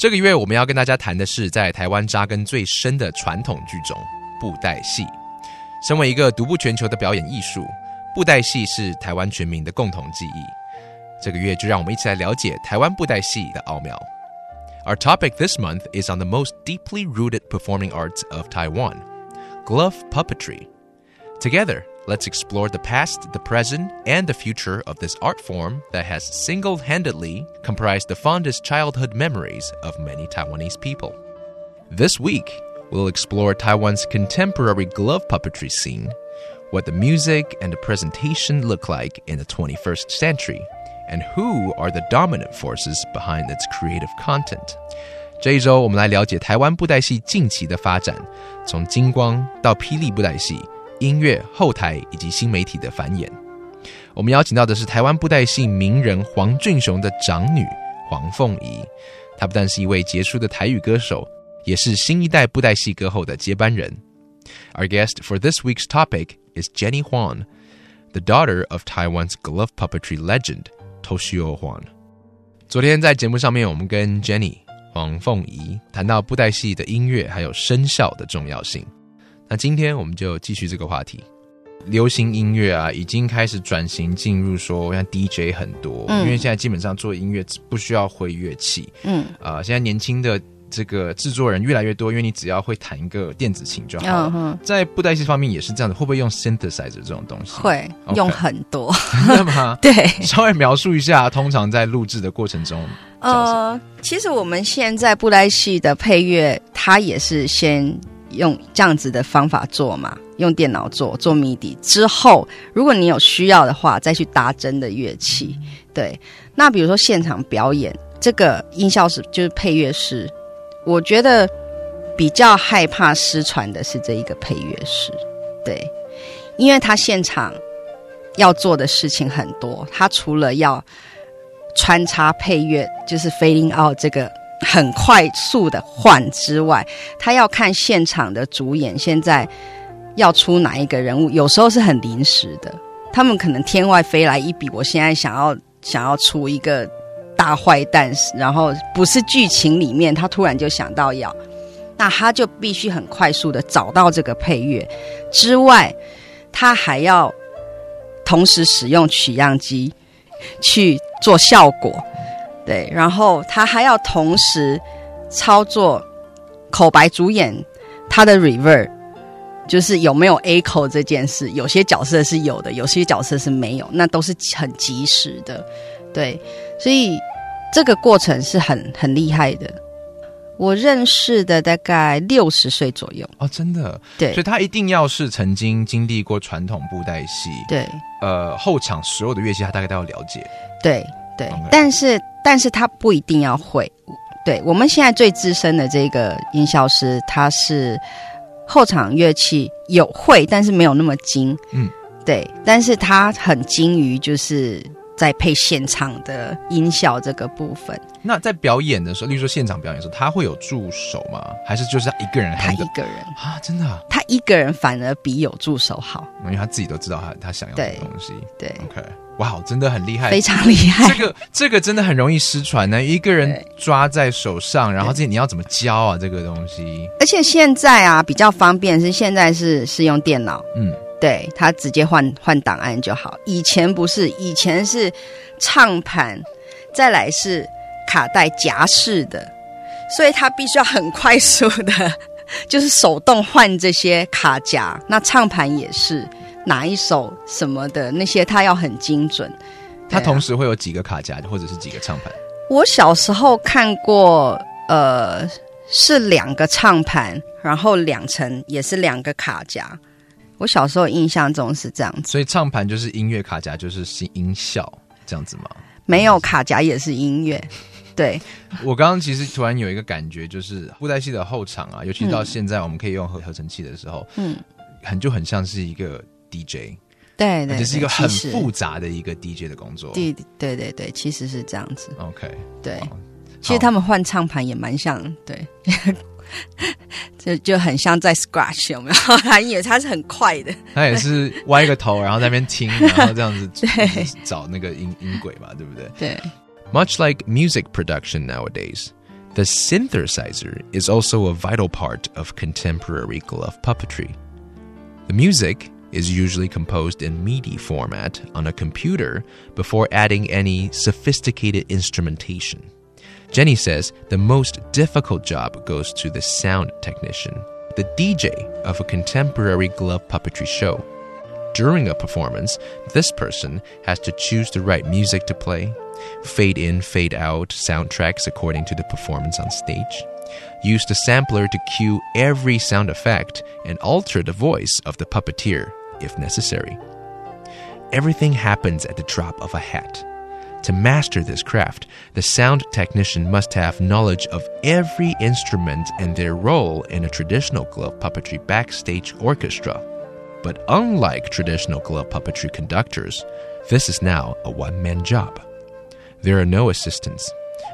这个月我们要跟大家谈的是在台湾扎根最深的传统剧种——布袋戏。身为一个独步全球的表演艺术，布袋戏是台湾全民的共同记忆。这个月就让我们一起来了解台湾布袋戏的奥妙。Our topic this month is on the most deeply rooted performing arts of Taiwan, glove puppetry. Together, let's explore the past, the present, and the future of this art form that has single handedly comprised the fondest childhood memories of many Taiwanese people. This week, we'll explore Taiwan's contemporary glove puppetry scene, what the music and the presentation look like in the 21st century, and who are the dominant forces behind its creative content. 这一周，我们来了解台湾布袋戏近期的发展，从金光到霹雳布袋戏。 音乐、后台以及新媒体的繁衍。我们邀请到的是台湾布袋戏名人黄俊雄的长女黄凤仪，她不但是一位杰出的台语歌手，也是新一代布袋戏歌后的接班人。Our guest for this week's topic is Jenny Huang, the daughter of Taiwan's glove puppetry legend Toshio Huang。昨天在节目上面，我们跟 Jenny 黄凤仪谈到布袋戏的音乐还有声效的重要性。那今天我们就继续这个话题。流行音乐啊，已经开始转型进入说，像 DJ 很多，因为现在基本上做音乐不需要会乐器。嗯，啊，现在年轻的这个制作人越来越多，因为你只要会弹一个电子琴就好了。在布袋戏方面也是这样子，会不会用 synthesizer 这种东西？会用很多，对吗？对，稍微描述一下，通常在录制的过程中，呃，其实我们现在布袋戏的配乐，它也是先。用这样子的方法做嘛？用电脑做做谜底之后，如果你有需要的话，再去搭真的乐器。对，那比如说现场表演，这个音效师就是配乐师，我觉得比较害怕失传的是这一个配乐师。对，因为他现场要做的事情很多，他除了要穿插配乐，就是 fading out 这个。很快速的换之外，他要看现场的主演现在要出哪一个人物，有时候是很临时的。他们可能天外飞来一笔，我现在想要想要出一个大坏蛋，然后不是剧情里面，他突然就想到要，那他就必须很快速的找到这个配乐之外，他还要同时使用取样机去做效果。对，然后他还要同时操作口白主演他的 reverb，就是有没有 echo 这件事，有些角色是有的，有些角色是没有，那都是很及时的。对，所以这个过程是很很厉害的。我认识的大概六十岁左右哦，真的，对，所以他一定要是曾经经历过传统布袋戏，对，呃，后场所有的乐器他大概都要了解，对对，但是。但是他不一定要会，对我们现在最资深的这个音效师，他是后场乐器有会，但是没有那么精，嗯，对，但是他很精于就是在配现场的音效这个部分。那在表演的时候，例如说现场表演的时候，他会有助手吗？还是就是他一个人？他一个人啊，真的，他一个人反而比有助手好，因为他自己都知道他他想要的东西。对，OK。哇，真的很厉害，非常厉害。这个这个真的很容易失传呢，一个人抓在手上，然后这你要怎么教啊？这个东西。而且现在啊，比较方便是现在是是用电脑，嗯，对他直接换换档案就好。以前不是，以前是唱盘，再来是卡带夹式的，所以他必须要很快速的，就是手动换这些卡夹。那唱盘也是。哪一首什么的那些，他要很精准。他同时会有几个卡夹，或者是几个唱盘。我小时候看过，呃，是两个唱盘，然后两层也是两个卡夹。我小时候印象中是这样子。所以唱盘就是音乐，卡夹就是音音效这样子吗？没有卡夹也是音乐。对，我刚刚其实突然有一个感觉，就是布袋戏的后场啊，尤其到现在我们可以用合合成器的时候，嗯，很就很像是一个 DJ，对对，这是一个很复杂的一个 DJ 的工作。对对对对，其实是这样子。OK，对，其实他们换唱盘也蛮像，对，就就很像在 scratch 有没有？他以为他是很快的，他也是歪个头，然后在那边听，然后这样子对找那个音音轨嘛，对不对对。 ？Much like music production nowadays, the synthesizer is also a vital part of contemporary glove puppetry. The music is usually composed in MIDI format on a computer before adding any sophisticated instrumentation. Jenny says the most difficult job goes to the sound technician, the DJ of a contemporary glove puppetry show. During a performance, this person has to choose the right music to play, fade in, fade out soundtracks according to the performance on stage, use the sampler to cue every sound effect, and alter the voice of the puppeteer if necessary. Everything happens at the drop of a hat. To master this craft, the sound technician must have knowledge of every instrument and their role in a traditional glove puppetry backstage orchestra. But unlike traditional glove puppetry conductors, this is now a one man job. There are no assistants,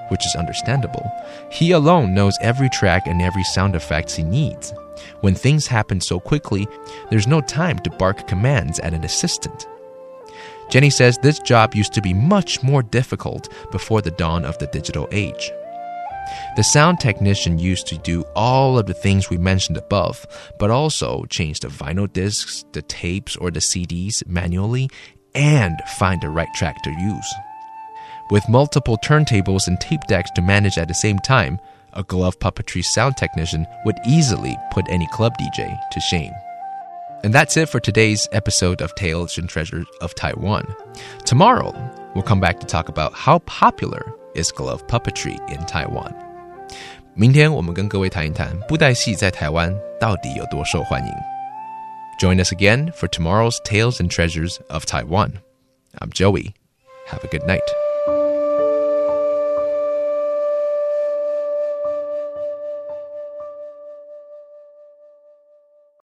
which is understandable. He alone knows every track and every sound effects he needs. When things happen so quickly, there's no time to bark commands at an assistant. Jenny says this job used to be much more difficult before the dawn of the digital age. The sound technician used to do all of the things we mentioned above, but also change the vinyl discs, the tapes, or the CDs manually and find the right track to use. With multiple turntables and tape decks to manage at the same time, a glove puppetry sound technician would easily put any club DJ to shame. And that's it for today's episode of Tales and Treasures of Taiwan. Tomorrow, we'll come back to talk about how popular is glove puppetry in Taiwan. 明天我们跟各位谈一谈布袋戏在台湾到底有多受欢迎。Join us again for tomorrow's Tales and Treasures of Taiwan. I'm Joey. Have a good night.